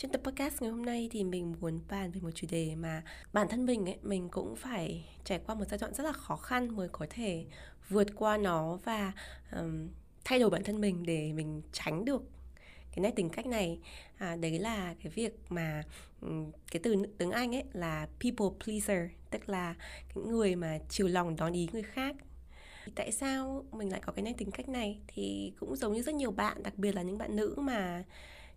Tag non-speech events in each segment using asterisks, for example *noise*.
Trong tập podcast ngày hôm nay thì mình muốn bàn về một chủ đề mà bản thân mình ấy, mình cũng phải trải qua một giai đoạn rất là khó khăn mới có thể vượt qua nó và um, thay đổi bản thân mình để mình tránh được cái nét tính cách này. À, đấy là cái việc mà cái từ tiếng Anh ấy là people pleaser tức là cái người mà chiều lòng đón ý người khác. Tại sao mình lại có cái nét tính cách này? Thì cũng giống như rất nhiều bạn đặc biệt là những bạn nữ mà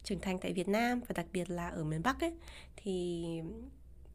trưởng thành tại Việt Nam và đặc biệt là ở miền Bắc ấy thì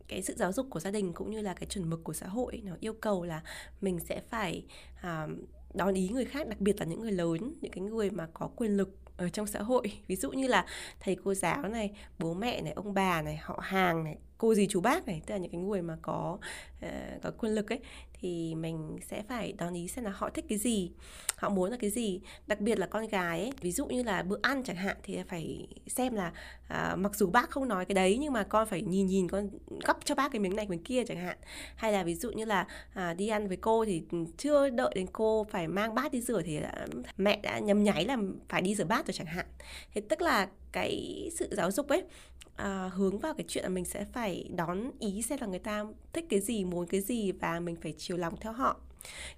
cái sự giáo dục của gia đình cũng như là cái chuẩn mực của xã hội nó yêu cầu là mình sẽ phải à, đón ý người khác đặc biệt là những người lớn những cái người mà có quyền lực ở trong xã hội. Ví dụ như là thầy cô giáo này bố mẹ này ông bà này họ hàng này cô dì chú bác này tức là những cái người mà có uh, có quyền lực ấy thì mình sẽ phải đón ý xem là họ thích cái gì họ muốn là cái gì. Đặc biệt là con gái ấy ví dụ như là bữa ăn chẳng hạn thì phải xem là uh, mặc dù bác không nói cái đấy nhưng mà con phải nhìn nhìn con gấp cho bác cái miếng này miếng kia chẳng hạn. Hay là ví dụ như là uh, đi ăn với cô thì chưa đợi đến cô phải mang bát đi rửa thì đã, mẹ đã nhầm nháy là phải đi rửa bát rồi chẳng hạn. Thế tức là cái sự giáo dục ấy à, hướng vào cái chuyện là mình sẽ phải đón ý xem là người ta thích cái gì muốn cái gì và mình phải chiều lòng theo họ.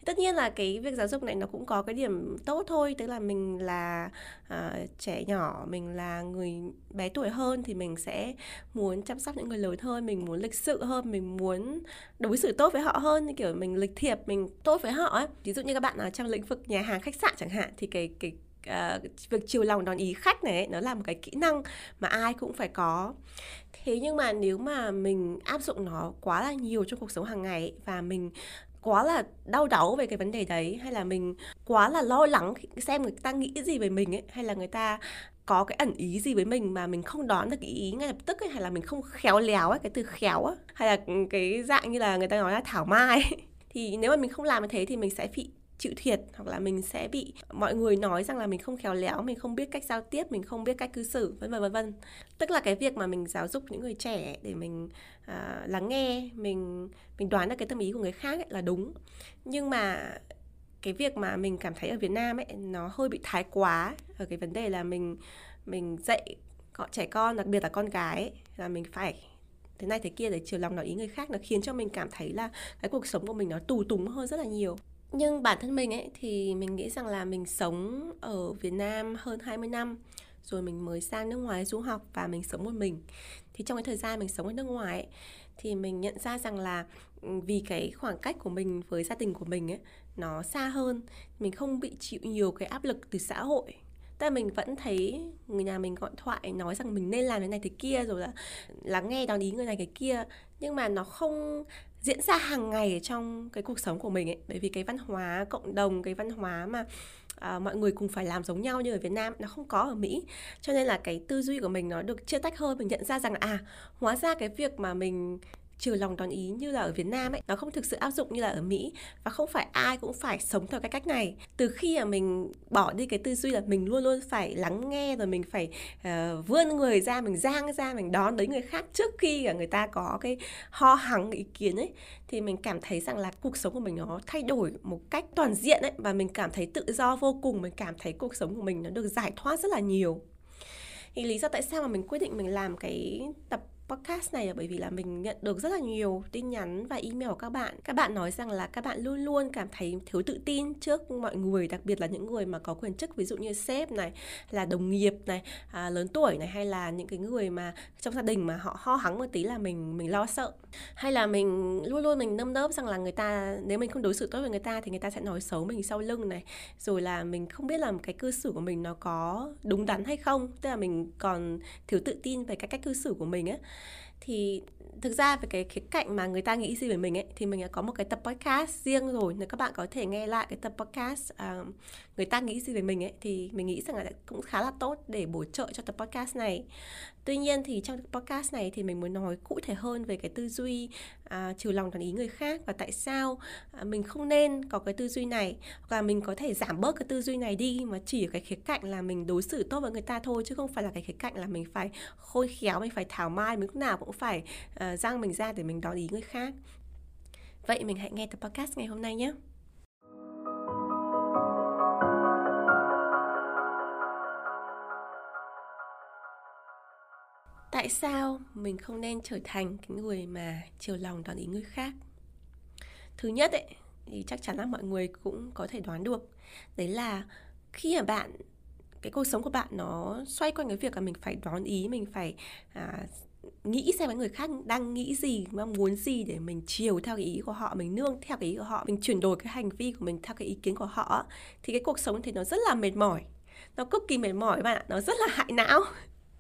Tất nhiên là cái việc giáo dục này nó cũng có cái điểm tốt thôi tức là mình là uh, trẻ nhỏ mình là người bé tuổi hơn thì mình sẽ muốn chăm sóc những người lớn hơn mình muốn lịch sự hơn mình muốn đối xử tốt với họ hơn như kiểu mình lịch thiệp mình tốt với họ ấy. Ví dụ như các bạn ở trong lĩnh vực nhà hàng khách sạn chẳng hạn thì cái cái uh, việc chiều lòng đón ý khách này nó là một cái kỹ năng mà ai cũng phải có thế nhưng mà nếu mà mình áp dụng nó quá là nhiều trong cuộc sống hàng ngày và mình quá là đau đáu về cái vấn đề đấy hay là mình quá là lo lắng xem người ta nghĩ gì về mình ấy hay là người ta có cái ẩn ý gì với mình mà mình không đón được cái ý ngay lập tức ấy hay là mình không khéo léo ấy cái từ khéo ấy, hay là ừ, cái dạng như là người ta nói là thảo mai ấy. thì nếu mà mình không làm như thế thì mình sẽ bị chịu thiệt hoặc là mình sẽ bị mọi người nói rằng là mình không khéo léo mình không biết cách giao tiếp mình không biết cách cư xử vân vân vân vân. Tức là cái việc mà mình giáo dục những người trẻ để mình à, lắng nghe mình mình đoán được cái tâm ý của người khác ấy là đúng. Nhưng mà cái việc mà mình cảm thấy ở Việt Nam ấy nó hơi bị thái quá ở cái vấn đề là mình mình dạy trẻ con đặc biệt là con gái ấy, là mình phải thế này thế kia để chiều lòng nói ý người khác nó khiến cho mình cảm thấy là cái cuộc sống của mình nó tù túng hơn rất là nhiều nhưng bản thân mình ấy thì mình nghĩ rằng là mình sống ở Việt Nam hơn 20 năm rồi mình mới sang nước ngoài du học và mình sống một mình. Thì trong cái thời gian mình sống ở nước ngoài ấy, thì mình nhận ra rằng là ừ, vì cái khoảng cách của mình với gia đình của mình ấy nó xa hơn. Mình không bị chịu nhiều cái áp lực từ xã hội. Tức là mình vẫn thấy người nhà mình gọi thoại nói rằng mình nên làm thế này thế kia rồi là lắng nghe đón ý người này cái kia. Nhưng mà nó không diễn ra hàng ngày ở trong cái cuộc sống của mình ấy. Bởi vì cái văn hóa cộng đồng cái văn hóa mà à, mọi người cùng phải làm giống nhau như ở Việt Nam nó không có ở Mỹ. Cho nên là cái tư duy của mình nó được chia tách hơn mình nhận ra rằng à hóa ra cái việc mà mình trừ lòng đón ý như là ở Việt Nam ấy nó không thực sự áp dụng như là ở Mỹ và không phải ai cũng phải sống theo cái cách này. Từ khi mà mình bỏ đi cái tư duy là mình luôn luôn phải lắng nghe rồi mình phải uh, vươn người ra mình giang ra mình đón lấy người khác trước khi là người ta có cái ho hắng ý kiến ấy thì mình cảm thấy rằng là cuộc sống của mình nó thay đổi một cách toàn diện ấy và mình cảm thấy tự do vô cùng mình cảm thấy cuộc sống của mình nó được giải thoát rất là nhiều. Thì lý do tại sao mà mình quyết định mình làm cái tập podcast này là bởi vì là mình nhận được rất là nhiều tin nhắn và email của các bạn. Các bạn nói rằng là các bạn luôn luôn cảm thấy thiếu tự tin trước mọi người đặc biệt là những người mà có quyền chức ví dụ như sếp này là đồng nghiệp này à, lớn tuổi này hay là những cái người mà trong gia đình mà họ ho hắng một tí là mình mình lo sợ. Hay là mình luôn luôn mình nâm nớp rằng là người ta nếu mình không đối xử tốt với người ta thì người ta sẽ nói xấu mình sau lưng này. Rồi là mình không biết là cái cư xử của mình nó có đúng đắn hay không. Tức là mình còn thiếu tự tin về cái cách cư xử của mình ấy thì thực ra về cái khía cạnh mà người ta nghĩ gì về mình ấy thì mình đã có một cái tập podcast riêng rồi. Nếu các bạn có thể nghe lại cái tập podcast uh, người ta nghĩ gì về mình ấy thì mình nghĩ rằng là cũng khá là tốt để bổ trợ cho tập podcast này tuy nhiên thì trong podcast này thì mình muốn nói cụ thể hơn về cái tư duy à, trừ lòng toàn ý người khác và tại sao à, mình không nên có cái tư duy này. Hoặc là mình có thể giảm bớt cái tư duy này đi mà chỉ ở cái khía cạnh là mình đối xử tốt với người ta thôi chứ không phải là cái khía cạnh là mình phải khôi khéo mình phải thảo mai mình lúc nào cũng phải uh, răng mình ra để mình đón ý người khác. Vậy mình hãy nghe tập podcast ngày hôm nay nhé. Tại sao mình không nên trở thành cái người mà chiều lòng đón ý người khác? Thứ nhất ấy thì chắc chắn là mọi người cũng có thể đoán được. Đấy là khi mà bạn cái cuộc sống của bạn nó xoay quanh cái việc là mình phải đón ý mình phải à, nghĩ xem cái người khác đang nghĩ gì mong muốn gì để mình chiều theo cái ý của họ mình nương theo cái ý của họ mình chuyển đổi cái hành vi của mình theo cái ý kiến của họ thì cái cuộc sống thì nó rất là mệt mỏi. Nó cực kỳ mệt mỏi bạn ạ nó rất là hại não.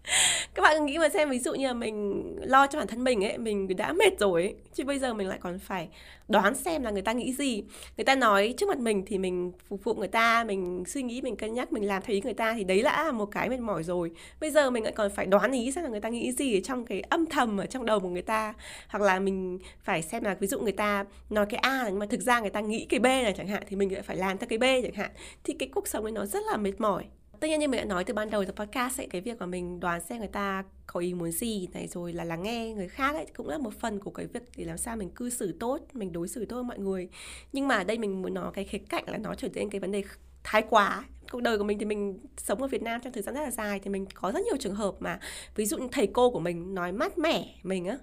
*laughs* các bạn nghĩ mà xem, ví dụ như là mình lo cho bản thân mình ấy, mình đã mệt rồi ấy, chứ bây giờ mình lại còn phải đoán xem là người ta nghĩ gì. Người ta nói trước mặt mình thì mình phục vụ người ta, mình suy nghĩ, mình cân nhắc, mình làm theo ý người ta thì đấy là một cái mệt mỏi rồi. Bây giờ mình lại còn phải đoán ý xem là người ta nghĩ gì ở trong cái âm thầm ở trong đầu của người ta. Hoặc là mình phải xem là ví dụ người ta nói cái a nhưng mà thực ra người ta nghĩ cái b này chẳng hạn, thì mình lại phải làm theo cái b chẳng hạn. Thì cái cuộc sống ấy nó rất là mệt mỏi tất nhiên như mình đã nói từ ban đầu từ podcast ấy, cái việc mà mình đoán xem người ta có ý muốn gì này, rồi là lắng nghe người khác ấy, cũng là một phần của cái việc để làm sao mình cư xử tốt, mình đối xử tốt với mọi người. Nhưng mà đây mình muốn nói cái khía cạnh là nó trở nên cái vấn đề thái quá. Cuộc đời của mình thì mình sống ở Việt Nam trong thời gian rất là dài, thì mình có rất nhiều trường hợp mà ví dụ như thầy cô của mình nói mát mẻ mình á,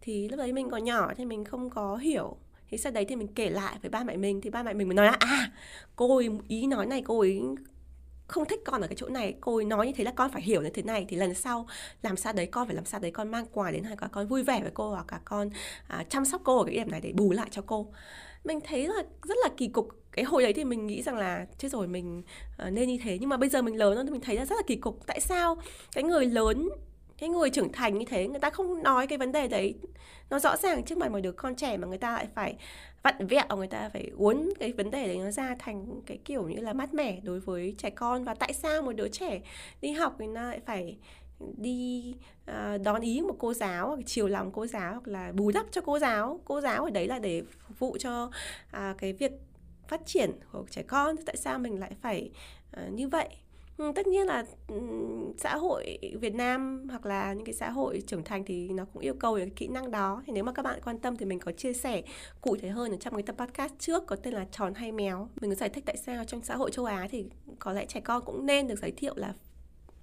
thì lúc đấy mình còn nhỏ thì mình không có hiểu. Thì sau đấy thì mình kể lại với ba mẹ mình, thì ba mẹ mình mới nói là à cô ấy ý nói này, cô ấy không thích con ở cái chỗ này cô ấy nói như thế là con phải hiểu như thế này thì lần sau làm sao đấy con phải làm sao đấy con mang quà đến hay cả con vui vẻ với cô hoặc cả con à, chăm sóc cô ở cái điểm này để bù lại cho cô. Mình thấy là rất là kỳ cục. Cái hồi đấy thì mình nghĩ rằng là chết rồi mình uh, nên như thế. Nhưng mà bây giờ mình lớn rồi thì mình thấy là rất là kỳ cục. Tại sao cái người lớn cái người trưởng thành như thế người ta không nói cái vấn đề đấy nó rõ ràng trước mặt một đứa con trẻ mà người ta lại phải vặn vẹo người ta phải uốn cái vấn đề đấy nó ra thành cái kiểu như là mát mẻ đối với trẻ con. Và tại sao một đứa trẻ đi học thì nó lại phải đi uh, đón ý một cô giáo hoặc chiều lòng cô giáo hoặc là bù đắp cho cô giáo? Cô giáo ở đấy là để phục vụ cho uh, cái việc phát triển của trẻ con. Tại sao mình lại phải uh, như vậy? Ừ, tất nhiên là ừ, xã hội Việt Nam hoặc là những cái xã hội trưởng thành thì nó cũng yêu cầu về cái kỹ năng đó. Thì nếu mà các bạn quan tâm thì mình có chia sẻ cụ thể hơn ở trong cái tập podcast trước có tên là tròn hay méo. Mình có giải thích tại sao trong xã hội châu Á thì có lẽ trẻ con cũng nên được giới thiệu là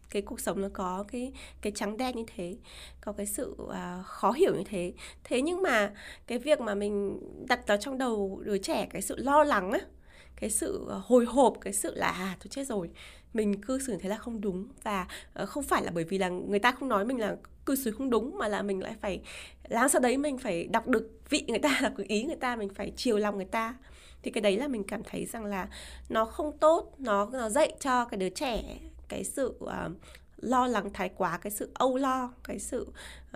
cái cuộc sống nó có cái cái trắng đen như thế có cái sự uh, khó hiểu như thế. Thế nhưng mà cái việc mà mình đặt vào trong đầu đứa trẻ cái sự lo lắng á cái sự à, hồi hộp cái sự là à tôi chết rồi mình cư xử thế là không đúng và ờ, không phải là bởi vì là người ta không nói mình là cư xử không đúng mà là mình lại phải làm sao đấy mình phải đọc được vị người ta *laughs* đọc được ý người ta mình phải chiều lòng người ta. Thì cái đấy là mình cảm thấy rằng là nó không tốt nó nó dạy cho cái đứa trẻ cái sự uh, lo lắng thái quá cái sự âu lo cái sự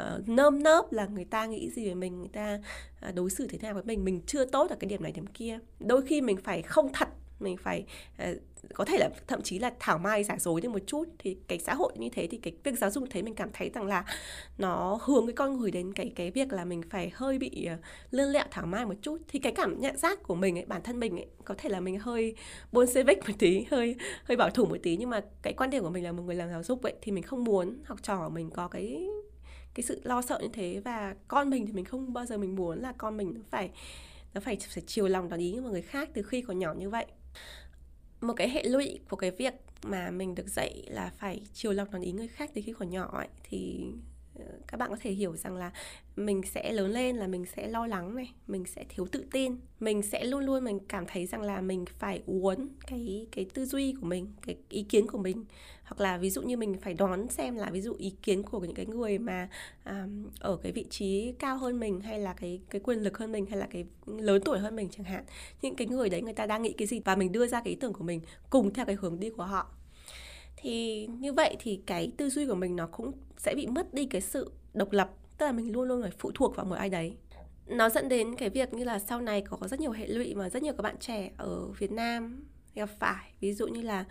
uh, nơm nớp là người ta nghĩ gì về mình người ta uh, đối xử thế nào với mình mình chưa tốt ở cái điểm này điểm kia. Đôi khi mình phải không thật mình phải uh, có thể là thậm chí là thảo mai giả dối đi một chút. Thì cái xã hội như thế thì cái việc giáo dục thế mình cảm thấy rằng là nó hướng cái con người đến cái cái việc là mình phải hơi bị uh, lươn lẹo thảo mai một chút. Thì cái cảm nhận giác của mình ấy bản thân mình ấy có thể là mình hơi bolshevik một tí hơi hơi bảo thủ một tí. Nhưng mà cái quan điểm của mình là một người làm giáo dục vậy thì mình không muốn học trò của mình có cái cái sự lo sợ như thế. Và con mình thì mình không bao giờ mình muốn là con mình nó phải nó phải phải chiều lòng đón ý của người khác từ khi còn nhỏ như vậy một cái hệ lụy của cái việc mà mình được dạy là phải chiều lòng đón ý người khác từ khi còn nhỏ ấy, thì các bạn có thể hiểu rằng là mình sẽ lớn lên là mình sẽ lo lắng này mình sẽ thiếu tự tin mình sẽ luôn luôn mình cảm thấy rằng là mình phải uốn cái cái tư duy của mình cái ý kiến của mình. Hoặc là ví dụ như mình phải đoán xem là ví dụ ý kiến của những cái người mà um, ở cái vị trí cao hơn mình hay là cái cái quyền lực hơn mình hay là cái lớn tuổi hơn mình chẳng hạn. Những cái người đấy người ta đang nghĩ cái gì và mình đưa ra cái ý tưởng của mình cùng theo cái hướng đi của họ thì như vậy thì cái tư duy của mình nó cũng sẽ bị mất đi cái sự độc lập. Tức là mình luôn luôn phải phụ thuộc vào một ai đấy. Nó dẫn đến cái việc như là sau này có rất nhiều hệ lụy mà rất nhiều các bạn trẻ ở Việt Nam gặp phải. Ví dụ như là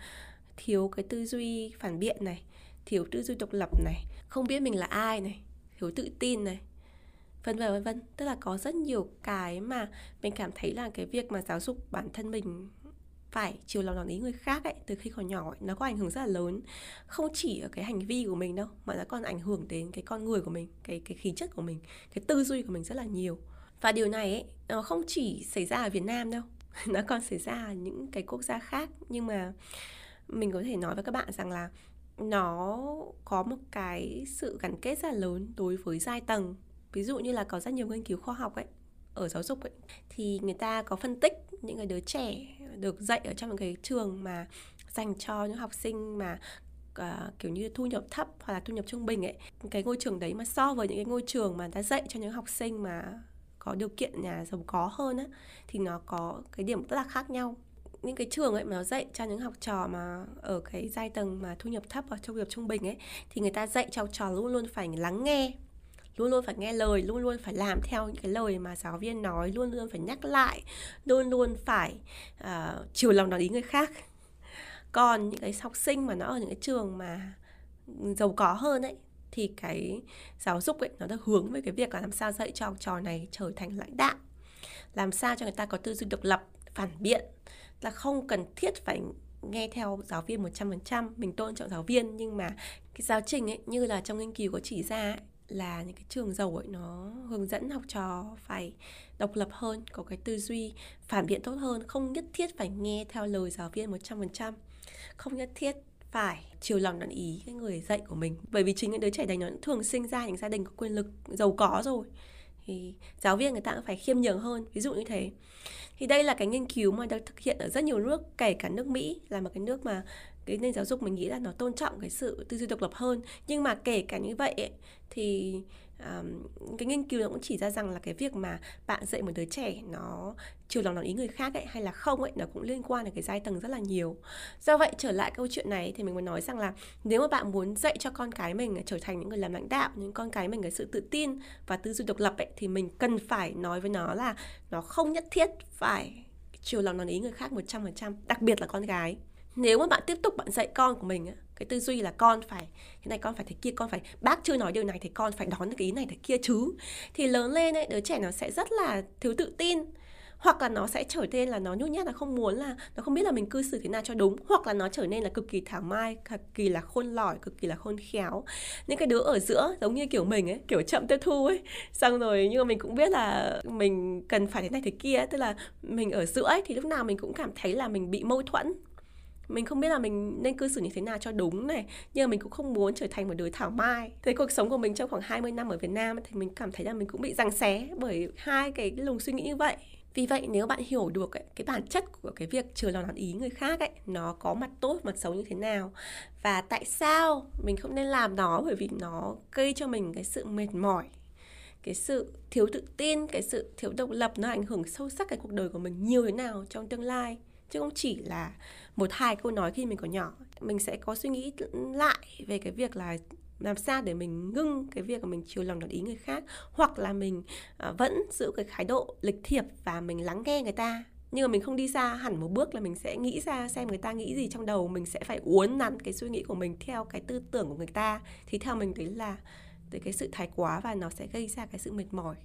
thiếu cái tư duy phản biện này, thiếu tư duy độc lập này, không biết mình là ai này, thiếu tự tin này, vân vân vân vân. Tức là có rất nhiều cái mà mình cảm thấy là cái việc mà giáo dục bản thân mình phải chiều lòng lòng ý người khác ấy từ khi còn nhỏ ấy, nó có ảnh hưởng rất là lớn. Không chỉ ở cái hành vi của mình đâu mà nó còn ảnh hưởng đến cái con người của mình cái cái khí chất của mình cái tư duy của mình rất là nhiều. Và điều này ấy nó không chỉ xảy ra ở Việt Nam đâu *laughs* nó còn xảy ra ở những cái quốc gia khác. Nhưng mà mình có thể nói với các bạn rằng là nó có một cái sự gắn kết rất là lớn đối với giai tầng. Ví dụ như là có rất nhiều nghiên cứu khoa học ấy ở giáo dục ấy thì người ta có phân tích những cái đứa trẻ được dạy ở trong một cái trường mà dành cho những học sinh mà uh, kiểu như thu nhập thấp hoặc là thu nhập trung bình ấy. Cái ngôi trường đấy mà so với những cái ngôi trường mà ta dạy cho những học sinh mà có điều kiện nhà giàu có hơn á thì nó có cái điểm rất là khác nhau. Những cái trường ấy mà nó dạy cho những học trò mà ở cái giai tầng mà thu nhập thấp hoặc thu nhập trung bình ấy thì người ta dạy cho học trò luôn luôn phải lắng nghe luôn luôn phải nghe lời luôn luôn phải làm theo những cái lời mà giáo viên nói luôn luôn phải nhắc lại luôn luôn phải uh, chiều lòng nói ý người khác. Còn những cái học sinh mà nó ở những cái trường mà giàu có hơn ấy thì cái giáo dục ấy nó được hướng về cái việc là làm sao dạy cho học trò này trở thành lãnh đạo làm sao cho người ta có tư duy độc lập phản biện là không cần thiết phải nghe theo giáo viên 100% mình tôn trọng giáo viên. Nhưng mà cái giáo trình ấy như là trong nghiên cứu có chỉ ra ấy, là những cái trường giàu ấy nó hướng dẫn học trò phải độc lập hơn, có cái tư duy phản biện tốt hơn, không nhất thiết phải nghe theo lời giáo viên 100%, không nhất thiết phải chiều lòng đoạn ý cái người dạy của mình. Bởi vì chính những đứa trẻ đấy nó thường sinh ra những gia đình có quyền lực giàu có rồi. Thì giáo viên người ta cũng phải khiêm nhường hơn ví dụ như thế. Thì đây là cái nghiên cứu mà được thực hiện ở rất nhiều nước kể cả nước Mỹ là một cái nước mà cái nền giáo dục mình nghĩ là nó tôn trọng cái sự tư duy độc lập hơn. Nhưng mà kể cả như vậy ấy, thì um, cái nghiên cứu nó cũng chỉ ra rằng là cái việc mà bạn dạy một đứa trẻ nó chiều lòng lòng ý người khác ấy hay là không ấy nó cũng liên quan đến cái giai tầng rất là nhiều. Do vậy trở lại câu chuyện này thì mình muốn nói rằng là nếu mà bạn muốn dạy cho con cái mình trở thành những người làm lãnh đạo những con cái mình cái sự tự tin và tư duy độc lập ấy thì mình cần phải nói với nó là nó không nhất thiết phải chiều lòng lòng ý người khác 100% đặc biệt là con gái nếu mà bạn tiếp tục bạn dạy con của mình cái tư duy là con phải, thế này con phải thế kia, con phải, bác chưa nói điều này thì con phải đón cái ý này thế kia chứ. Thì lớn lên ấy, đứa trẻ nó sẽ rất là thiếu tự tin, hoặc là nó sẽ trở nên là nó nhút nhát là không muốn là, nó không biết là mình cư xử thế nào cho đúng, hoặc là nó trở nên là cực kỳ thảo mai, cực kỳ là khôn lỏi, cực kỳ là khôn khéo. Những cái đứa ở giữa giống như kiểu mình ấy, kiểu chậm tiếp thu ấy, xong rồi nhưng mà mình cũng biết là mình cần phải thế này thế kia, tức là mình ở giữa ấy thì lúc nào mình cũng cảm thấy là mình bị mâu thuẫn mình không biết là mình nên cư xử như thế nào cho đúng này nhưng mà mình cũng không muốn trở thành một đứa thảo mai. Thế cuộc sống của mình trong khoảng 20 năm ở Việt Nam thì mình cảm thấy là mình cũng bị giằng xé bởi hai cái lùng suy nghĩ như vậy. Vì vậy nếu bạn hiểu được ấy, cái bản chất của cái việc chờ lòng đàn ý người khác ấy nó có mặt tốt mặt xấu như thế nào và tại sao mình không nên làm nó? Bởi vì nó gây cho mình cái sự mệt mỏi cái sự thiếu tự tin cái sự thiếu độc lập nó ảnh hưởng sâu sắc cái cuộc đời của mình nhiều thế nào trong tương lai chứ không chỉ là một, hai câu nói khi mình còn nhỏ. Mình sẽ có suy nghĩ lại về cái việc là làm sao để mình ngưng cái việc mà mình chiều lòng đón ý người khác, hoặc là mình à, vẫn giữ cái thái độ lịch thiệp và mình lắng nghe người ta. Nhưng mà mình không đi xa hẳn một bước là mình sẽ nghĩ ra xem người ta nghĩ gì trong đầu. Mình sẽ phải uốn nắn cái suy nghĩ của mình theo cái tư tưởng của người ta. Thì theo mình đấy là tới cái sự thái quá và nó sẽ gây ra cái sự mệt mỏi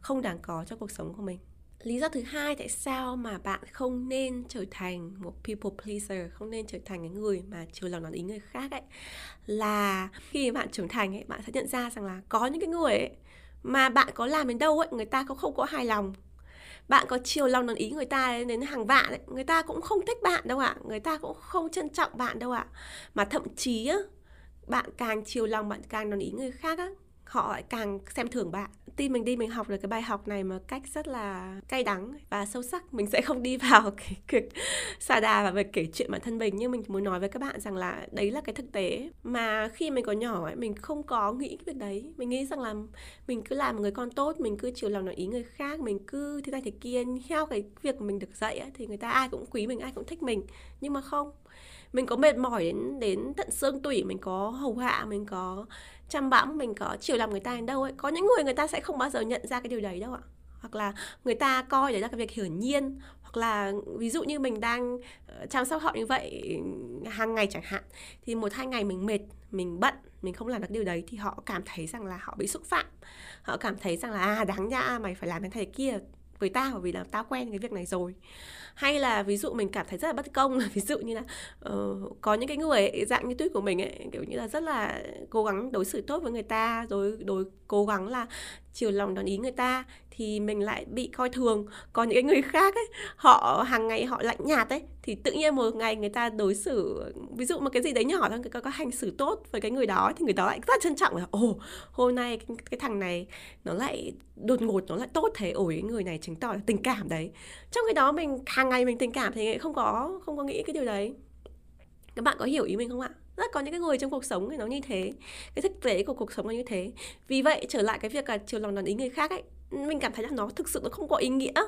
không đáng có cho cuộc sống của mình lý do thứ hai tại sao mà bạn không nên trở thành một people pleaser không nên trở thành cái người mà chiều lòng nói ý người khác ấy là khi bạn trưởng thành ấy bạn sẽ nhận ra rằng là có những cái người ấy mà bạn có làm đến đâu ấy người ta cũng không có hài lòng. Bạn có chiều lòng đồng ý người ta đến hàng vạn ấy, người ta cũng không thích bạn đâu ạ người ta cũng không trân trọng bạn đâu ạ. Mà thậm chí á bạn càng chiều lòng bạn càng đồng ý người khác á họ lại càng xem thường bạn. Tin mình đi mình học được cái bài học này một cách rất là cay đắng và sâu sắc. Mình sẽ không đi vào *laughs* cái cực xà đà và về kể chuyện bản thân mình. Nhưng mình muốn nói với các bạn rằng là đấy là cái thực tế. Mà khi mình còn nhỏ ấy mình không có nghĩ cái việc đấy. Mình nghĩ rằng là mình cứ làm một người con tốt mình cứ chiều lòng nói ý người khác mình cứ thế này thế kia. Theo cái việc mình được dạy ấy, thì người ta ai cũng quý mình ai cũng thích mình. Nhưng mà không. Mình có mệt mỏi đến đến tận xương tủy. Mình có hầu hạ mình có chăm bẵm, mình có chiều lòng người ta đến đâu ấy. Có những người người ta sẽ không bao giờ nhận ra cái điều đấy đâu ạ. Hoặc là người ta coi đấy là cái việc hiển nhiên. Hoặc là ví dụ như mình đang ờ, chăm sóc họ như vậy ừ, hàng ngày chẳng hạn, thì một hai ngày mình mệt, mình bận, mình không làm được điều đấy thì họ cảm thấy rằng là họ bị xúc phạm. Họ cảm thấy rằng là à đáng nhã mày phải làm cái này kia với tao bởi vì là tao quen cái việc này rồi. Hay là ví dụ mình cảm thấy rất là bất công *laughs* ví dụ như là uh, có những cái người ấy, dạng như tuyết của mình ấy kiểu như là rất là cố gắng đối xử tốt với người ta rồi đối cố gắng là chiều lòng đón ý người ta thì mình lại bị coi thường. Còn những cái người khác ấy họ hàng ngày họ lạnh nhạt ấy thì tự nhiên một ngày người ta đối xử ví dụ một cái gì đấy nhỏ thôi người ta có hành xử tốt với cái người đó thì người đó lại rất trân trọng là ồ hôm nay cái, cái thằng này nó lại đột ngột nó lại tốt thế ổi cái người này chứng tỏ là tình cảm đấy. Trong cái đó mình hàng ngày mình tình cảm thì không có không có nghĩ cái điều đấy. Các bạn có hiểu ý mình không ạ? Rất có những cái người trong cuộc sống thì nó như thế cái thực tế của cuộc sống là như thế. Vì vậy trở lại cái việc là chiều lòng đàn ý người khác ấy mình cảm thấy là nó thực sự nó không có ý nghĩa.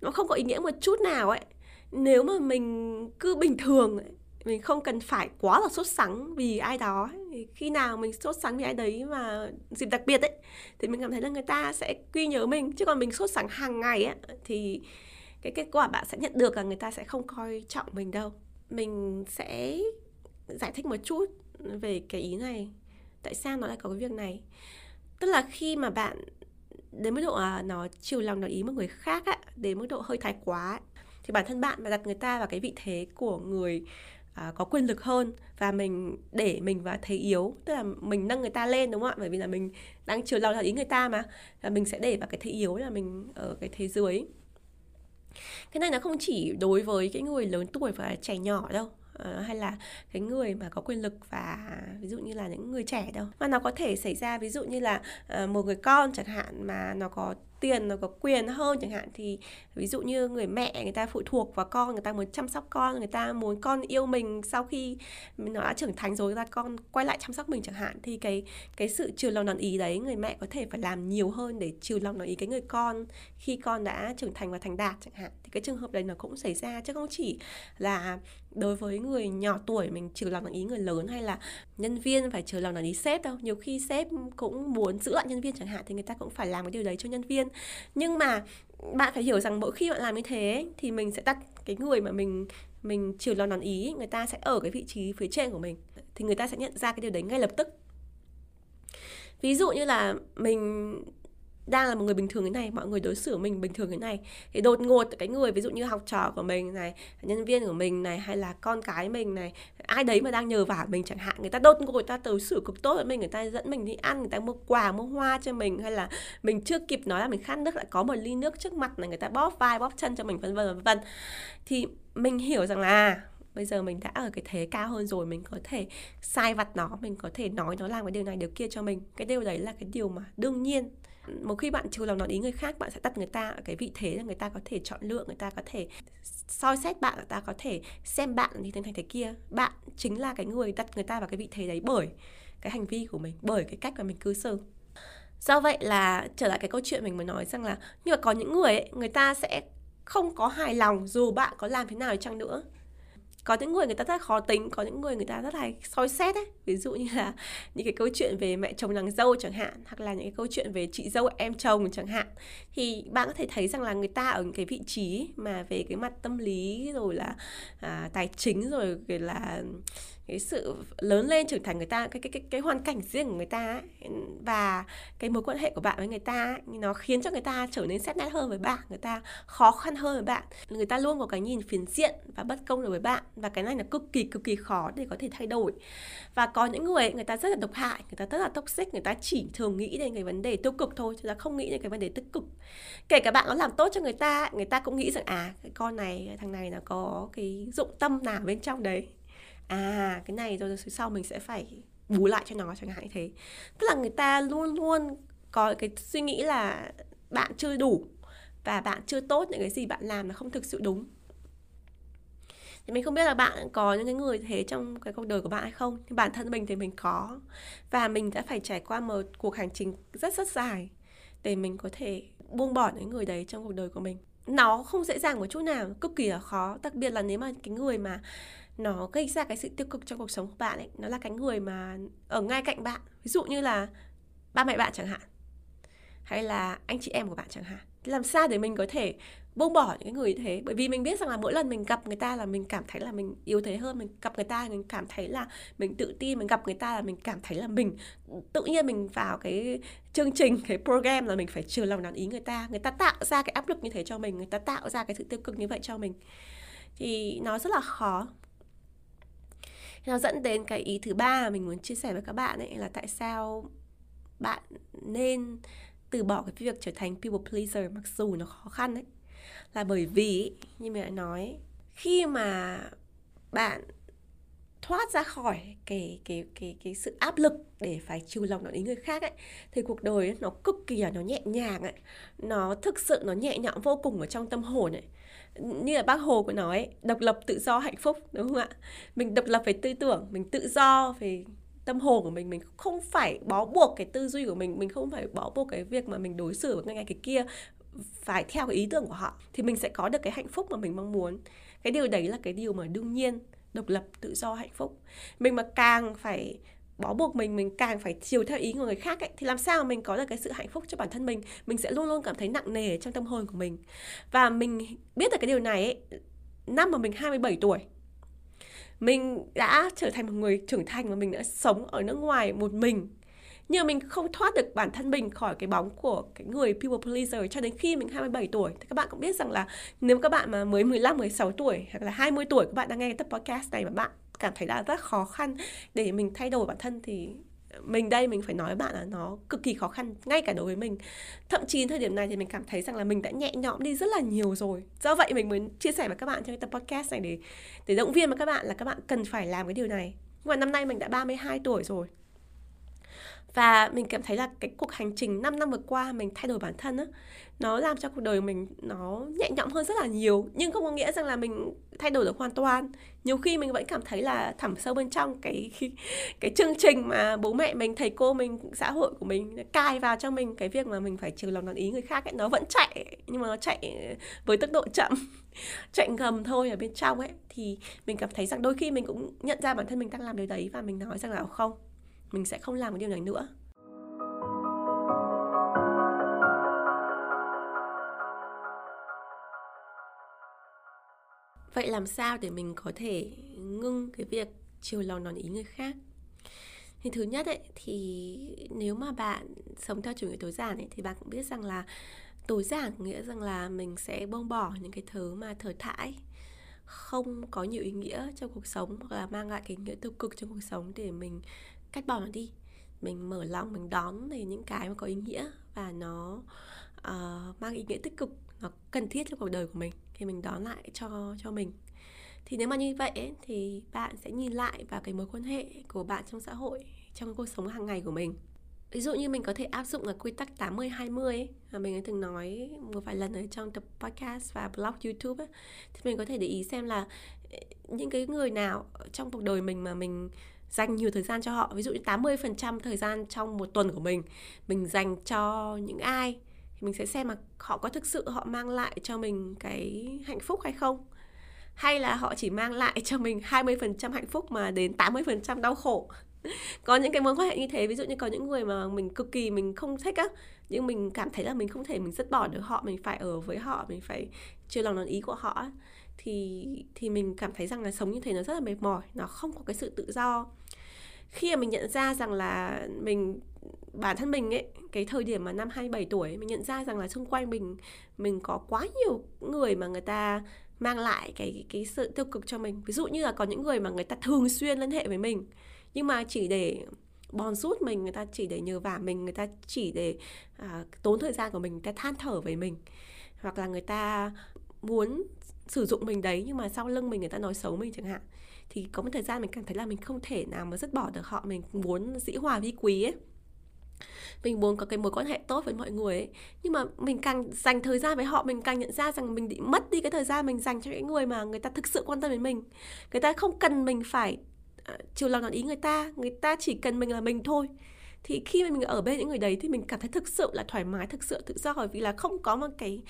Nó không có ý nghĩa một chút nào ấy. Nếu mà mình cứ bình thường ấy, mình không cần phải quá là sốt sắng vì ai đó khi nào mình sốt sắng vì ai đấy mà dịp đặc biệt ấy thì mình cảm thấy là người ta sẽ ghi nhớ mình. Chứ còn mình sốt sắng hàng ngày ấy thì cái kết quả bạn sẽ nhận được là người ta sẽ không coi trọng mình đâu. Mình sẽ giải thích một chút về cái ý này. Tại sao nó lại có cái việc này? Tức là khi mà bạn đến mức độ à, nó chiều lòng nó ý một người khác á, đến mức độ hơi thái quá ấy, thì bản thân bạn mà đặt người ta vào cái vị thế của người à, có quyền lực hơn và mình để mình vào thế yếu tức là mình nâng người ta lên đúng không ạ? Bởi vì là mình đang chiều lòng ý người ta mà và mình sẽ để vào cái thế yếu là mình ở cái thế dưới. Cái này nó không chỉ đối với cái người lớn tuổi và trẻ nhỏ đâu uh, hay là cái người mà có quyền lực và ví dụ như là những người trẻ đâu. Mà nó có thể xảy ra ví dụ như là uh, một người con chẳng hạn mà nó có tiền nó có quyền hơn chẳng hạn, thì ví dụ như người mẹ người ta phụ thuộc vào con, người ta muốn chăm sóc con, người ta muốn con yêu mình sau khi nó đã trưởng thành rồi ra con quay lại chăm sóc mình chẳng hạn, thì cái cái sự chiều lòng đòn ý đấy người mẹ có thể phải làm nhiều hơn để chiều lòng đòn ý cái người con khi con đã trưởng thành và thành đạt chẳng hạn. Thì cái trường hợp đấy nó cũng xảy ra chứ không chỉ là đối với người nhỏ tuổi mình chiều lòng đòn ý người lớn hay là nhân viên phải chiều lòng đòn ý sếp đâu. Nhiều khi sếp cũng muốn giữ lại nhân viên chẳng hạn, thì người ta cũng phải làm cái điều đấy cho nhân viên nhưng mà bạn phải hiểu rằng mỗi khi bạn làm như thế thì mình sẽ đặt cái người mà mình mình chiều lòng nón ý người ta sẽ ở cái vị trí phía trên của mình. Thì người ta sẽ nhận ra cái điều đấy ngay lập tức. Ví dụ như là mình đang là một người bình thường thế này, mọi người đối xử mình bình thường thế này. Thì đột ngột cái người ví dụ như học trò của mình này, nhân viên của mình này, hay là con cái mình này, ai đấy mà đang nhờ vả mình chẳng hạn, người ta đột ngột, người ta đối xử cực tốt với mình, người ta dẫn mình đi ăn, người ta mua quà, mua hoa cho mình, hay là mình chưa kịp nói là mình khát nước, lại có một ly nước trước mặt này, người ta bóp vai, bóp chân cho mình, vân vân vân vân. Thì mình hiểu rằng là à, bây giờ mình đã ở cái thế cao hơn rồi, mình có thể sai vặt nó, mình có thể nói nó làm cái điều này, điều kia cho mình. Cái điều đấy là cái điều mà đương nhiên một khi bạn chiều lòng nói ý người khác bạn sẽ đặt người ta ở cái vị thế là người ta có thể chọn lựa người ta có thể soi xét bạn người ta có thể xem bạn như thế này thế kia. Bạn chính là cái người đặt người ta vào cái vị thế đấy bởi cái hành vi của mình bởi cái cách mà mình cư xử. Do vậy là trở lại cái câu chuyện mình mới nói rằng là nhưng mà có những người ấy, người ta sẽ không có hài lòng dù bạn có làm thế nào chăng nữa có những người người ta rất khó tính có những người người ta rất là soi xét ấy. Ví dụ như là *laughs* những cái câu chuyện về mẹ chồng nàng dâu chẳng hạn hoặc là những cái câu chuyện về chị dâu em chồng chẳng hạn. Thì bạn có thể thấy rằng là người ta ở cái vị trí mà về cái mặt tâm lý rồi là à, tài chính rồi là cái sự lớn lên trưởng thành người ta cái cái cái cái hoàn cảnh riêng của người ta ấy, và cái mối quan hệ của bạn với người ta ấy, nó khiến cho người ta trở nên xét nét hơn với bạn người ta khó khăn hơn với bạn. Người ta luôn có cái nhìn phiến diện và bất công đối với bạn và cái này là cực kỳ cực kỳ khó để có thể thay đổi. Và có những người người ta rất là độc hại người ta rất là toxic người ta chỉ thường nghĩ đến cái vấn đề tiêu cực thôi chứ là không nghĩ đến cái vấn đề tích cực. Kể cả bạn có làm tốt cho người ta người ta cũng nghĩ rằng à cái con này thằng này nó có cái dụng tâm nào bên trong đấy à cái này rồi, sau mình sẽ phải bù lại cho nó chẳng hạn như thế. Tức là người ta luôn luôn có cái suy nghĩ là bạn chưa đủ và bạn chưa tốt những cái gì bạn làm là không thực sự đúng. Thì mình không biết là bạn có những cái người thế trong cái cuộc đời của bạn hay không nhưng bản thân mình thì mình có. Và mình đã phải trải qua một cuộc hành trình rất rất dài để mình có thể buông bỏ những người đấy trong cuộc đời của mình. Nó không dễ dàng một chút nào cực kỳ là khó đặc biệt là nếu mà cái người mà nó gây ra cái sự tiêu cực trong cuộc sống của bạn ấy. Nó là cái người mà ở ngay cạnh bạn. Ví dụ như là ba mẹ bạn chẳng hạn, hay là anh chị em của bạn chẳng hạn. Làm sao để mình có thể buông bỏ những cái người như thế? Bởi vì mình biết rằng là mỗi lần mình gặp người ta là mình cảm thấy là mình yếu thế hơn. Mình gặp người ta mình cảm thấy là mình tự tin. Mình gặp người ta là mình cảm thấy là mình tự nhiên mình vào cái chương trình, cái program là mình phải trừ lòng đàn ý người ta. Người ta tạo ra cái áp lực như thế cho mình. Người ta tạo ra cái sự tiêu cực như vậy cho mình. Thì nó rất là khó nó dẫn đến cái ý thứ ba mà mình muốn chia sẻ với các bạn ấy là tại sao bạn nên từ bỏ cái việc trở thành people pleaser mặc dù nó khó khăn ấy. Là bởi vì, như mình đã nói, khi mà bạn thoát ra khỏi cái cái cái cái sự áp lực để phải chiều lòng đến người khác ấy, thì cuộc đời nó cực kỳ là nó nhẹ nhàng ấy. Nó thực sự nó nhẹ nhõm vô cùng ở trong tâm hồn ấy như là bác hồ cũng nói, độc lập tự do hạnh phúc, đúng không ạ? Mình độc lập về tư tưởng, mình tự do về tâm hồn của mình mình không phải bó buộc cái tư duy của mình mình không phải bó buộc cái việc mà mình đối xử với ngay cái kia phải theo cái ý tưởng của họ, thì mình sẽ có được cái hạnh phúc mà mình mong muốn. Cái điều đấy là cái điều mà đương nhiên, độc lập, tự do, hạnh phúc. Mình mà càng phải bó buộc mình mình càng phải chiều theo ý của người khác ấy, thì làm sao mà mình có được cái sự hạnh phúc cho bản thân mình? Mình sẽ luôn luôn cảm thấy nặng nề trong tâm hồn của mình. Và mình biết được cái điều này ấy, năm mà mình 27 tuổi mình đã trở thành một người trưởng thành và mình đã sống ở nước ngoài một mình. Nhưng mà mình không thoát được bản thân mình khỏi cái bóng của cái người people pleaser cho đến khi mình 27 tuổi. Thì các bạn cũng biết rằng là nếu các bạn mà mới 15, 16 tuổi hoặc là 20 tuổi các bạn đang nghe cái tập podcast này mà bạn cảm thấy là rất khó khăn để mình thay đổi bản thân thì mình đây mình phải nói với bạn là nó cực kỳ khó khăn ngay cả đối với mình. Thậm chí thời điểm này thì mình cảm thấy rằng là mình đã nhẹ nhõm đi rất là nhiều rồi. Do vậy mình mới chia sẻ với các bạn trong cái tập podcast này để để động viên với các bạn là các bạn cần phải làm cái điều này. Nhưng mà năm nay mình đã 32 tuổi rồi và mình cảm thấy là cái cuộc hành trình 5 năm vừa qua mình thay đổi bản thân á, nó làm cho cuộc đời mình nó nhẹ nhõm hơn rất là nhiều. Nhưng không có nghĩa rằng là mình thay đổi được hoàn toàn. Nhiều khi mình vẫn cảm thấy là thẳm sâu bên trong cái *laughs* cái chương trình mà bố mẹ mình, thầy cô mình, xã hội của mình cài vào cho mình. Cái việc mà mình phải chiều lòng đón ý người khác ấy, nó vẫn chạy, nhưng mà nó chạy với tốc độ chậm, *laughs* chạy ngầm thôi ở bên trong ấy. Thì mình cảm thấy rằng đôi khi mình cũng nhận ra bản thân mình đang làm điều đấy và mình nói rằng là không mình sẽ không làm cái điều này nữa. Vậy làm sao để mình có thể ngưng cái việc chiều lòng nón ý người khác? Thì thứ nhất ấy, thì nếu mà bạn sống theo chủ nghĩa tối giản ấy, thì bạn cũng biết rằng là tối giản nghĩa rằng là mình sẽ buông bỏ những cái thứ mà thở thải, không có nhiều ý nghĩa trong cuộc sống hoặc là mang lại cái nghĩa tiêu cực trong cuộc sống để mình cắt bỏ nó đi. Mình mở lòng mình đón về những cái mà có ý nghĩa và nó uh, mang ý nghĩa tích cực nó cần thiết trong cuộc đời của mình thì mình đón lại cho cho mình. Thì nếu mà như vậy ấy, thì bạn sẽ nhìn lại vào cái mối quan hệ của bạn trong xã hội trong cuộc sống hàng ngày của mình. Ví dụ như mình có thể áp dụng là quy tắc 80 20 ấy mà mình đã từng nói một vài lần ở trong tập podcast và blog YouTube ấy, thì mình có thể để ý xem là ờ, những cái người nào trong cuộc đời mình mà mình dành nhiều thời gian cho họ. Ví dụ như 80% thời gian trong một tuần của mình mình dành cho những ai? Thì mình sẽ xem mà họ có thực sự họ mang lại cho mình cái hạnh phúc hay không? Hay là họ chỉ mang lại cho mình 20% hạnh phúc mà đến 80% đau khổ? *laughs* Có những cái mối quan hệ như thế, ví dụ như có những người mà mình cực kỳ mình không thích á, nhưng mình cảm thấy là mình không thể, mình dứt bỏ được họ, mình phải ở với họ, mình phải chiều lòng đàn ý của họ thì thì mình cảm thấy rằng là sống như thế nó rất là mệt mỏi, nó không có cái sự tự do khi mà mình nhận ra rằng là mình bản thân mình ấy cái thời điểm mà năm 27 tuổi mình nhận ra rằng là xung quanh mình mình có quá nhiều người mà người ta mang lại cái cái sự tiêu cực cho mình. Ví dụ như là có những người mà người ta thường xuyên liên hệ với mình nhưng mà chỉ để bòn rút mình người ta chỉ để nhờ vả mình người ta chỉ để à, tốn thời gian của mình người ta than thở với mình. Hoặc là người ta muốn sử dụng mình đấy nhưng mà sau lưng mình người ta nói xấu mình chẳng hạn thì có một thời gian mình cảm thấy là mình không thể nào mà dứt bỏ được họ. Mình muốn dĩ hòa vi quý ấy. Mình muốn có cái mối quan hệ tốt với mọi người ấy. Nhưng mà mình càng dành thời gian với họ mình càng nhận ra rằng mình bị mất đi cái thời gian mình dành cho những người mà người ta thực sự quan tâm đến mình. Người ta không cần mình phải uh, chiều lòng nói ý người ta. Người ta chỉ cần mình là mình thôi. Thì khi mà mình ở bên những người đấy thì mình cảm thấy thực sự là thoải mái thực sự tự do. Bởi vì là không có một cái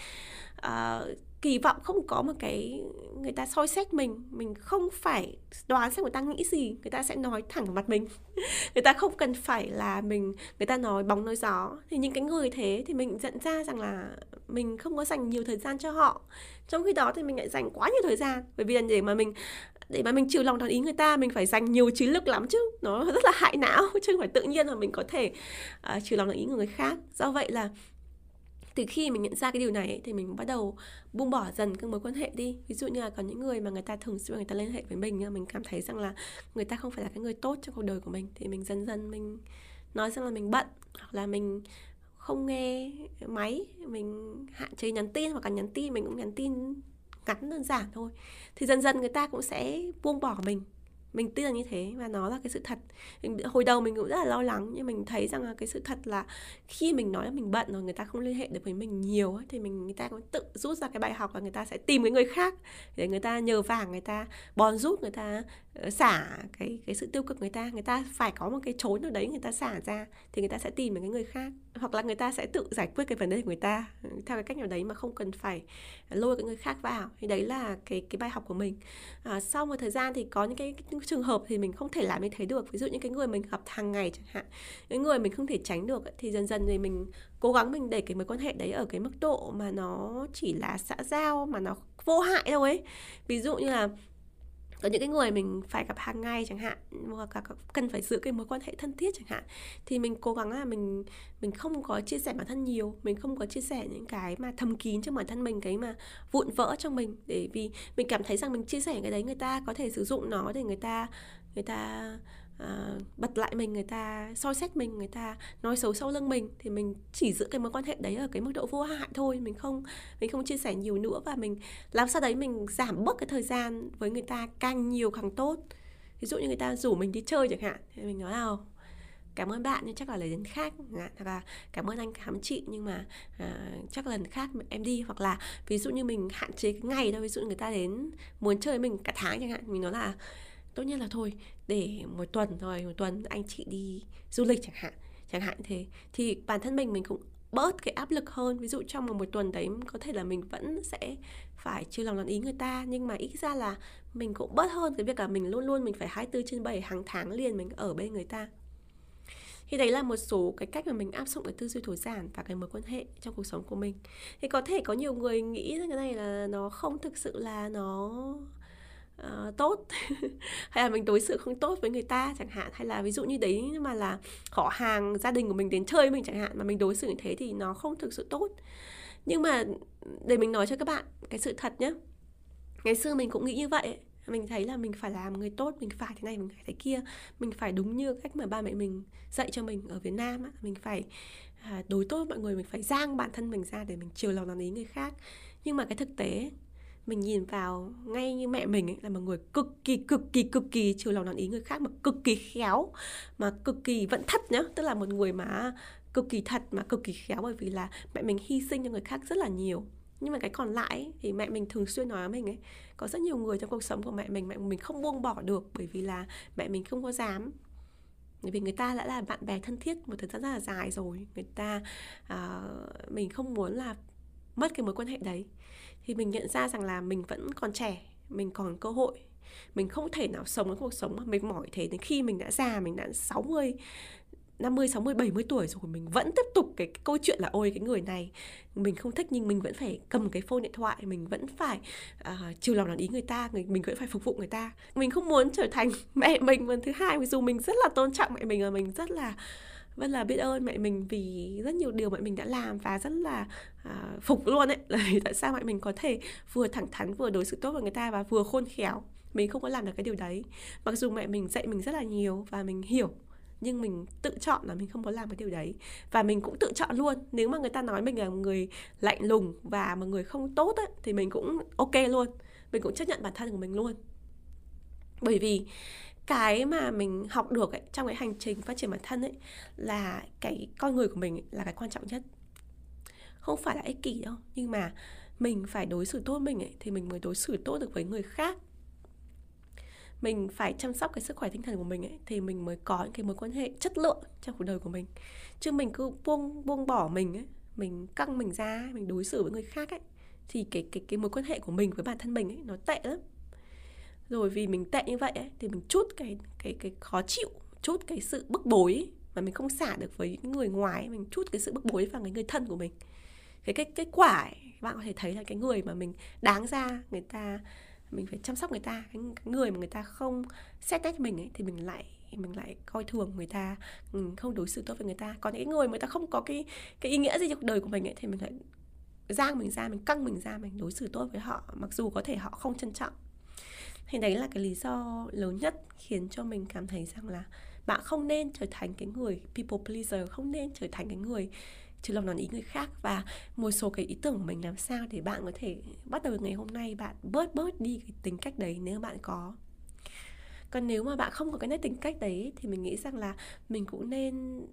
uh, kỳ vọng không có một cái người ta soi xét mình mình không phải đoán xem người ta nghĩ gì người ta sẽ nói thẳng vào mặt mình. *laughs* Người ta không cần phải là mình người ta nói bóng nói gió. Thì những cái người thế thì mình nhận ra rằng là mình không có dành nhiều thời gian cho họ. Trong khi đó thì mình lại dành quá nhiều thời gian. Bởi vì là để mà mình để mà mình chịu lòng đồng ý người ta mình phải dành nhiều trí lực lắm chứ. Nó rất là hại não *laughs* chứ không phải tự nhiên mà mình có thể ờ, uh, chịu lòng đồng ý của người khác. Do vậy là từ khi mình nhận ra cái điều này ấy, thì mình bắt đầu buông bỏ dần các mối quan hệ đi. Ví dụ như là có những người mà người ta thường xuyên người ta liên hệ với mình mình cảm thấy rằng là người ta không phải là cái người tốt trong cuộc đời của mình thì mình dần dần mình nói rằng là mình bận hoặc là mình không nghe máy mình hạn chế nhắn tin hoặc là nhắn tin mình cũng nhắn tin ngắn đơn giản thôi. Thì dần dần người ta cũng sẽ buông bỏ mình mình tin là như thế và nó là cái sự thật. Hồi đầu mình cũng rất là lo lắng, nhưng mình thấy rằng là cái sự thật là khi mình nói là mình bận rồi, người ta không liên hệ được với mình nhiều thì mình, người ta cũng tự rút ra cái bài học và người ta sẽ tìm cái người khác để người ta nhờ vả, người ta bòn rút, người ta ờ, xả cái cái sự tiêu cực người ta. Người ta phải có một cái chốn nào đấy người ta xả ra thì người ta sẽ tìm một cái người khác hoặc là người ta sẽ tự giải quyết cái vấn đề của người ta ừ, theo cái cách nào đấy mà không cần phải lôi cái người khác vào. Thì đấy là cái cái bài học của mình. À, sau một thời gian thì có những cái, những trường hợp thì mình không thể làm như thế được. Ví dụ những cái người mình gặp hàng ngày chẳng hạn những người mình không thể tránh được thì dần dần thì mình cố gắng mình để cái mối quan hệ đấy ở cái mức độ mà nó chỉ là xã giao mà nó vô hại thôi ấy. Ví dụ như là có những cái người mình phải gặp hàng ngày chẳng hạn, hoặc là cần phải giữ cái mối quan hệ thân thiết chẳng hạn, thì mình cố gắng là mình mình không có chia sẻ bản thân nhiều, mình không có chia sẻ những cái mà thầm kín trong bản thân mình, cái mà vụn vỡ trong mình. Để vì mình cảm thấy rằng mình chia sẻ cái đấy người ta có thể sử dụng nó để người ta người ta uh, bật lại mình người ta soi xét mình người ta nói xấu sau lưng mình thì mình chỉ giữ cái mối quan hệ đấy ở cái mức độ vô hại thôi. Mình không mình không chia sẻ nhiều nữa và mình làm sao đấy mình giảm bớt cái thời gian với người ta càng nhiều càng tốt. Ví dụ như người ta rủ mình đi chơi chẳng hạn thì mình nói là cảm ơn bạn nhưng chắc là lần khác hoặc là cảm ơn anh khám chị nhưng mà uh, chắc lần khác em đi. Hoặc là ví dụ như mình hạn chế cái ngày thôi ví dụ người ta đến muốn chơi mình cả tháng chẳng hạn mình nói là tốt nhất là thôi để một tuần rồi một tuần anh chị đi du lịch chẳng hạn chẳng hạn thế. Thì bản thân mình mình cũng bớt cái áp lực hơn. Ví dụ trong một, tuần đấy có thể là mình vẫn sẽ phải chưa lòng làm ý người ta nhưng mà ít ra là mình cũng bớt hơn cái việc là mình luôn luôn mình phải 24 trên 7 hàng tháng liền mình ở bên người ta. Thì đấy là một số cái cách mà mình áp dụng cái tư duy thổ giản và cái mối quan hệ trong cuộc sống của mình. Thì có thể có nhiều người nghĩ rằng cái này là nó không thực sự là nó uh, tốt. *laughs* Hay là mình đối xử không tốt với người ta chẳng hạn. Hay là ví dụ như đấy mà là họ hàng gia đình của mình đến chơi mình chẳng hạn mà mình đối xử như thế thì nó không thực sự tốt. Nhưng mà để mình nói cho các bạn cái sự thật nhé ngày xưa mình cũng nghĩ như vậy. Mình thấy là mình phải làm người tốt mình phải thế này mình phải thế kia. Mình phải đúng như cách mà ba mẹ mình dạy cho mình ở việt nam á. Mình phải à, đối tốt với mọi người mình phải giang bản thân mình ra để mình chiều lòng làm ý người khác. Nhưng mà cái thực tế mình nhìn vào ngay như mẹ mình ấy, là một người cực kỳ cực kỳ cực kỳ chiều lòng đàn ý người khác mà cực kỳ khéo mà cực kỳ vẫn thật nhá. Tức là một người mà cực kỳ thật mà cực kỳ khéo bởi vì là mẹ mình hy sinh cho người khác rất là nhiều. Nhưng mà cái còn lại ấy, thì mẹ mình thường xuyên nói với mình ấy có rất nhiều người trong cuộc sống của mẹ mình mẹ mình không buông bỏ được bởi vì là mẹ mình không có dám. Bởi vì người ta đã là bạn bè thân thiết một thời gian rất là dài rồi. Người ta uh, mình không muốn là mất cái mối quan hệ đấy thì mình nhận ra rằng là mình vẫn còn trẻ mình còn cơ hội. Mình không thể nào sống cái cuộc sống mà mệt mỏi thế đến khi mình đã già mình đã 60 50, 60, 70 tuổi rồi mình vẫn tiếp tục cái, cái câu chuyện là ôi cái người này mình không thích nhưng mình vẫn phải cầm cái phone điện thoại mình vẫn phải uh, chiều lòng làm ý người ta người, mình vẫn phải phục vụ người ta. Mình không muốn trở thành *laughs* mẹ mình lần thứ hai mặc dù mình rất là tôn trọng mẹ mình và mình rất là rất là biết ơn mẹ mình vì rất nhiều điều mẹ mình đã làm và rất là uh, phục luôn ấy. *laughs* Là tại sao mẹ mình có thể vừa thẳng thắn vừa đối xử tốt với người ta và vừa khôn khéo. Mình không có làm được cái điều đấy. Mặc dù mẹ mình dạy mình rất là nhiều và mình hiểu nhưng mình tự chọn là mình không có làm cái điều đấy. Và mình cũng tự chọn luôn. Nếu mà người ta nói mình là một người lạnh lùng và một người không tốt ấy, thì mình cũng ok luôn. Mình cũng chấp nhận bản thân của mình luôn. Bởi vì cái mà mình học được ấy, trong cái hành trình phát triển bản thân ấy là cái con người của mình ấy, là cái quan trọng nhất. Không phải là ích kỷ đâu nhưng mà mình phải đối xử tốt mình ấy, thì mình mới đối xử tốt được với người khác. Mình phải chăm sóc cái sức khỏe tinh thần của mình ấy thì mình mới có những cái mối quan hệ chất lượng trong cuộc đời của mình. Chứ mình cứ buông buông bỏ mình ấy mình căng mình ra mình đối xử với người khác ấy thì cái cái cái mối quan hệ của mình với bản thân mình ấy nó tệ lắm rồi vì mình tệ như vậy ấy, thì mình chút cái cái cái khó chịu chút cái sự bức bối ấy, mà mình không xả được với những người ngoài mình chút cái sự bức bối vào cái người thân của mình. Cái kết kết quả ấy, bạn có thể thấy là cái người mà mình đáng ra người ta mình phải chăm sóc người ta cái, cái người mà người ta không xét nét mình ấy thì mình lại mình lại coi thường người ta ừ, không đối xử tốt với người ta. Còn những người mà người ta không có cái cái ý nghĩa gì trong đời của mình ấy thì mình lại giang mình ra mình căng mình ra mình đối xử tốt với họ mặc dù có thể họ không trân trọng thì đấy là cái lý do lớn nhất khiến cho mình cảm thấy rằng là bạn không nên trở thành cái người people pleaser, không nên trở thành cái người chứ lòng nói ý người khác. Và một số cái ý tưởng của mình làm sao để bạn có thể bắt đầu ngày hôm nay bạn bớt bớt đi cái tính cách đấy nếu bạn có. Còn nếu mà bạn không có cái nét tính cách đấy thì mình nghĩ rằng là mình cũng nên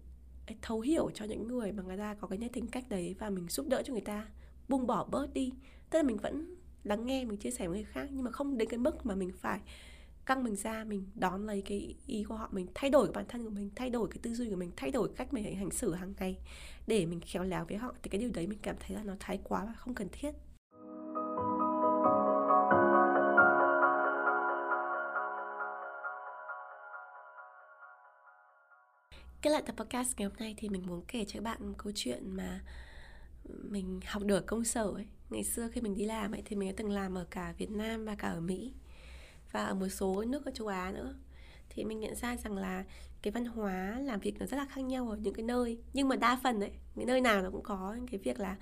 à, thấu hiểu cho những người mà người ta có cái nét tính cách đấy và mình giúp đỡ cho người ta, buông bỏ bớt đi. Tức là mình vẫn lắng nghe, mình chia sẻ với người khác. Nhưng mà không đến cái mức mà mình phải căng mình ra, mình đón lấy cái ý của họ, mình thay đổi cái bản thân của mình, thay đổi cái tư duy của mình, thay đổi cách mình hành xử hàng ngày để mình khéo léo với họ. Thì cái điều đấy mình cảm thấy là nó thái quá và không cần thiết. Kết lại tập podcast ngày hôm nay thì mình muốn kể cho các bạn một câu chuyện mà mình học được ở công sở ấy ngày xưa khi mình đi làm ấy thì mình đã từng làm ở cả Việt Nam và cả ở Mỹ và ở một số nước ở châu Á nữa. Thì mình nhận ra rằng là cái văn hóa làm việc nó rất là khác nhau ở những cái nơi. Nhưng mà đa phần ấy cái nơi nào nó cũng có cái việc là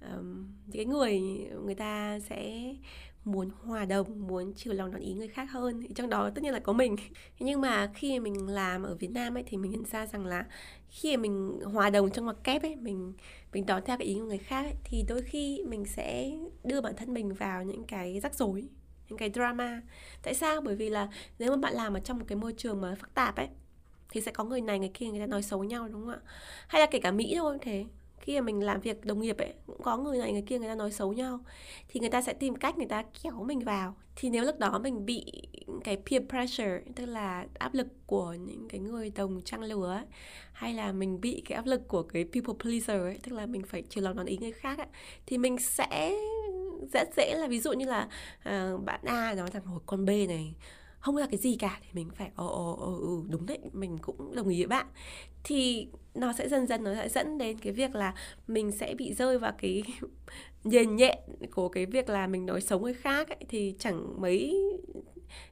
um, cái người người ta sẽ muốn hòa đồng muốn chiều lòng đón ý người khác hơn. Trong đó tất nhiên là có mình. Nhưng mà khi mình làm ở Việt Nam ấy thì mình nhận ra rằng là khi mình hòa đồng trong mặt kép ấy mình mình đón theo cái ý của người khác ấy, thì đôi khi mình sẽ đưa bản thân mình vào những cái rắc rối những cái drama. Tại sao? Bởi vì là nếu mà bạn làm ở trong một cái môi trường mà phức tạp ấy thì sẽ có người này người kia người ta nói xấu nhau đúng không ạ? Hay là kể cả mỹ thôi thế khi mà mình làm việc đồng nghiệp ấy cũng có người này người kia người ta nói xấu nhau. Thì người ta sẽ tìm cách người ta kéo mình vào. Thì nếu lúc đó mình bị cái peer pressure tức là áp lực của những cái người đồng trang lứa ấy, hay là mình bị cái áp lực của cái people pleaser ấy, tức là mình phải chiều lòng đón ý người khác ấy, thì mình sẽ rất dễ là ví dụ như là uh, bạn A nói rằng hồi con B này không là cái gì cả thì mình phải ồ ồ ồ ừ, đúng đấy mình cũng đồng ý với bạn. Thì nó sẽ dần dần nó sẽ dẫn đến cái việc là mình sẽ bị rơi vào cái *laughs* nhền nhện của cái việc là mình nói xấu người khác ấy, thì chẳng mấy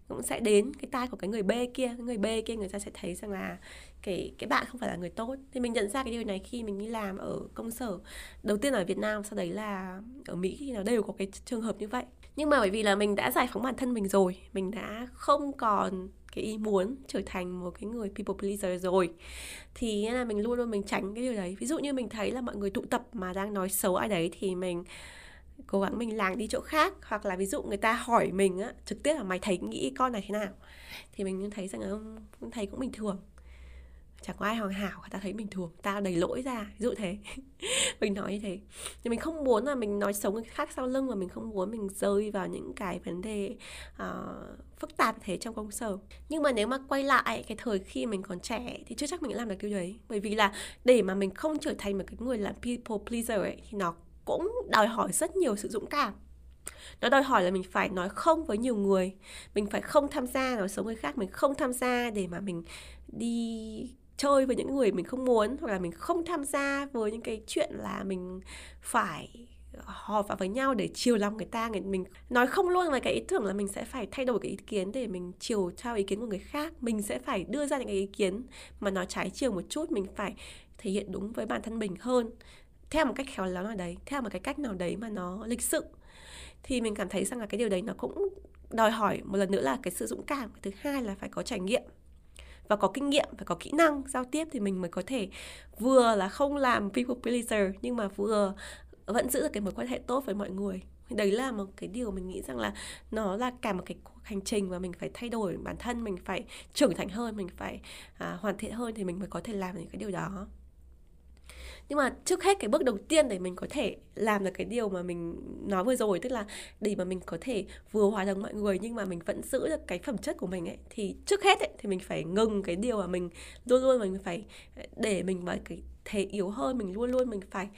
cũng sẽ đến cái tai của cái người B kia. Cái người B kia người ta sẽ thấy rằng là cái cái bạn không phải là người tốt. Thì mình nhận ra cái điều này khi mình đi làm ở công sở đầu tiên ở Việt Nam sau đấy là ở Mỹ thì nó đều có cái trường hợp như vậy nhưng mà bởi vì là mình đã giải phóng bản thân mình rồi, mình đã không còn cái ý muốn trở thành một cái người people pleaser rồi. Thì là mình luôn luôn mình tránh cái điều đấy. Ví dụ như mình thấy là mọi người tụ tập mà đang nói xấu ai đấy thì mình cố gắng mình làng đi chỗ khác. Hoặc là ví dụ người ta hỏi mình á, trực tiếp là mày thấy nghĩ con này thế nào? Thì mình thấy rằng là thấy cũng bình thường chẳng có ai hoàn hảo ta thấy bình thường ta đầy lỗi ra ví dụ thế. *laughs* Mình nói như thế. Thì mình không muốn là mình nói xấu người khác sau lưng và mình không muốn mình rơi vào những cái vấn đề uh, phức tạp thế trong công sở. Nhưng mà nếu mà quay lại cái thời khi mình còn trẻ thì chưa chắc mình làm được điều đấy. Bởi vì là để mà mình không trở thành một cái người làm people pleaser ấy thì nó cũng đòi hỏi rất nhiều sự dũng cảm. Nó đòi hỏi là mình phải nói không với nhiều người. Mình phải không tham gia nói xấu người khác mình không tham gia để mà mình đi chơi với những người mình không muốn hoặc là mình không tham gia với những cái chuyện là mình phải họp vào với nhau để chiều lòng người ta. Người, mình nói không luôn là cái ý tưởng là mình sẽ phải thay đổi cái ý kiến để mình chiều theo ý kiến của người khác. Mình sẽ phải đưa ra những cái ý kiến mà nó trái chiều một chút, mình phải thể hiện đúng với bản thân mình hơn, theo một cách khéo léo nào đấy, theo một cái cách nào đấy mà nó lịch sự. Thì mình cảm thấy rằng là cái điều đấy nó cũng đòi hỏi một lần nữa là cái sự dũng cảm. Thứ hai là phải có trải nghiệm và có kinh nghiệm phải có kỹ năng giao tiếp thì mình mới có thể vừa là không làm people pleaser nhưng mà vừa vẫn giữ được cái mối quan hệ tốt với mọi người. Đấy là một cái điều mình nghĩ rằng là nó là cả một cái hành trình và mình phải thay đổi bản thân mình phải trưởng thành hơn mình phải à, hoàn thiện hơn thì mình mới có thể làm những cái điều đó nhưng mà trước hết cái bước đầu tiên để mình có thể làm được cái điều mà mình nói vừa rồi tức là để mà mình có thể vừa hòa đồng mọi người nhưng mà mình vẫn giữ được cái phẩm chất của mình ấy thì trước hết ấy, thì mình phải ngừng cái điều mà mình luôn luôn mình phải để mình vào cái thế yếu hơn mình luôn luôn mình phải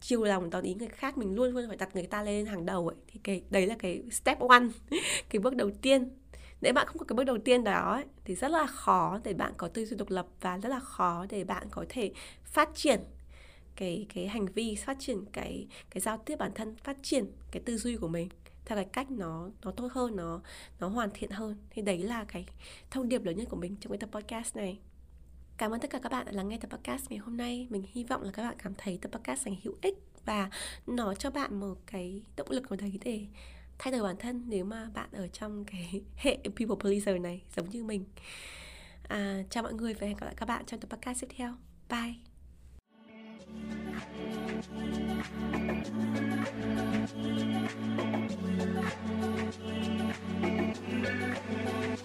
chiều lòng đón ý người khác mình luôn luôn phải đặt người ta lên hàng đầu ấy. Thì cái đấy là cái step one *laughs* cái bước đầu tiên. Nếu bạn không có cái bước đầu tiên đó ấy, thì rất là khó để bạn có tư duy độc lập và rất là khó để bạn có thể phát triển cái cái hành vi phát triển cái cái giao tiếp bản thân phát triển cái tư duy của mình theo cái cách nó nó tốt hơn nó nó hoàn thiện hơn thì đấy là cái thông điệp lớn nhất của mình trong cái tập podcast này Cảm ơn tất cả các bạn đã lắng nghe tập podcast ngày hôm nay. Mình hy vọng là các bạn cảm thấy tập podcast này hữu ích và nó cho bạn một cái động lực nào đấy để thay đổi bản thân nếu mà bạn ở trong cái *laughs* hệ people pleaser này giống như mình. À, chào mọi người và hẹn gặp lại các bạn trong tập podcast tiếp theo. Bye! フフフフフ。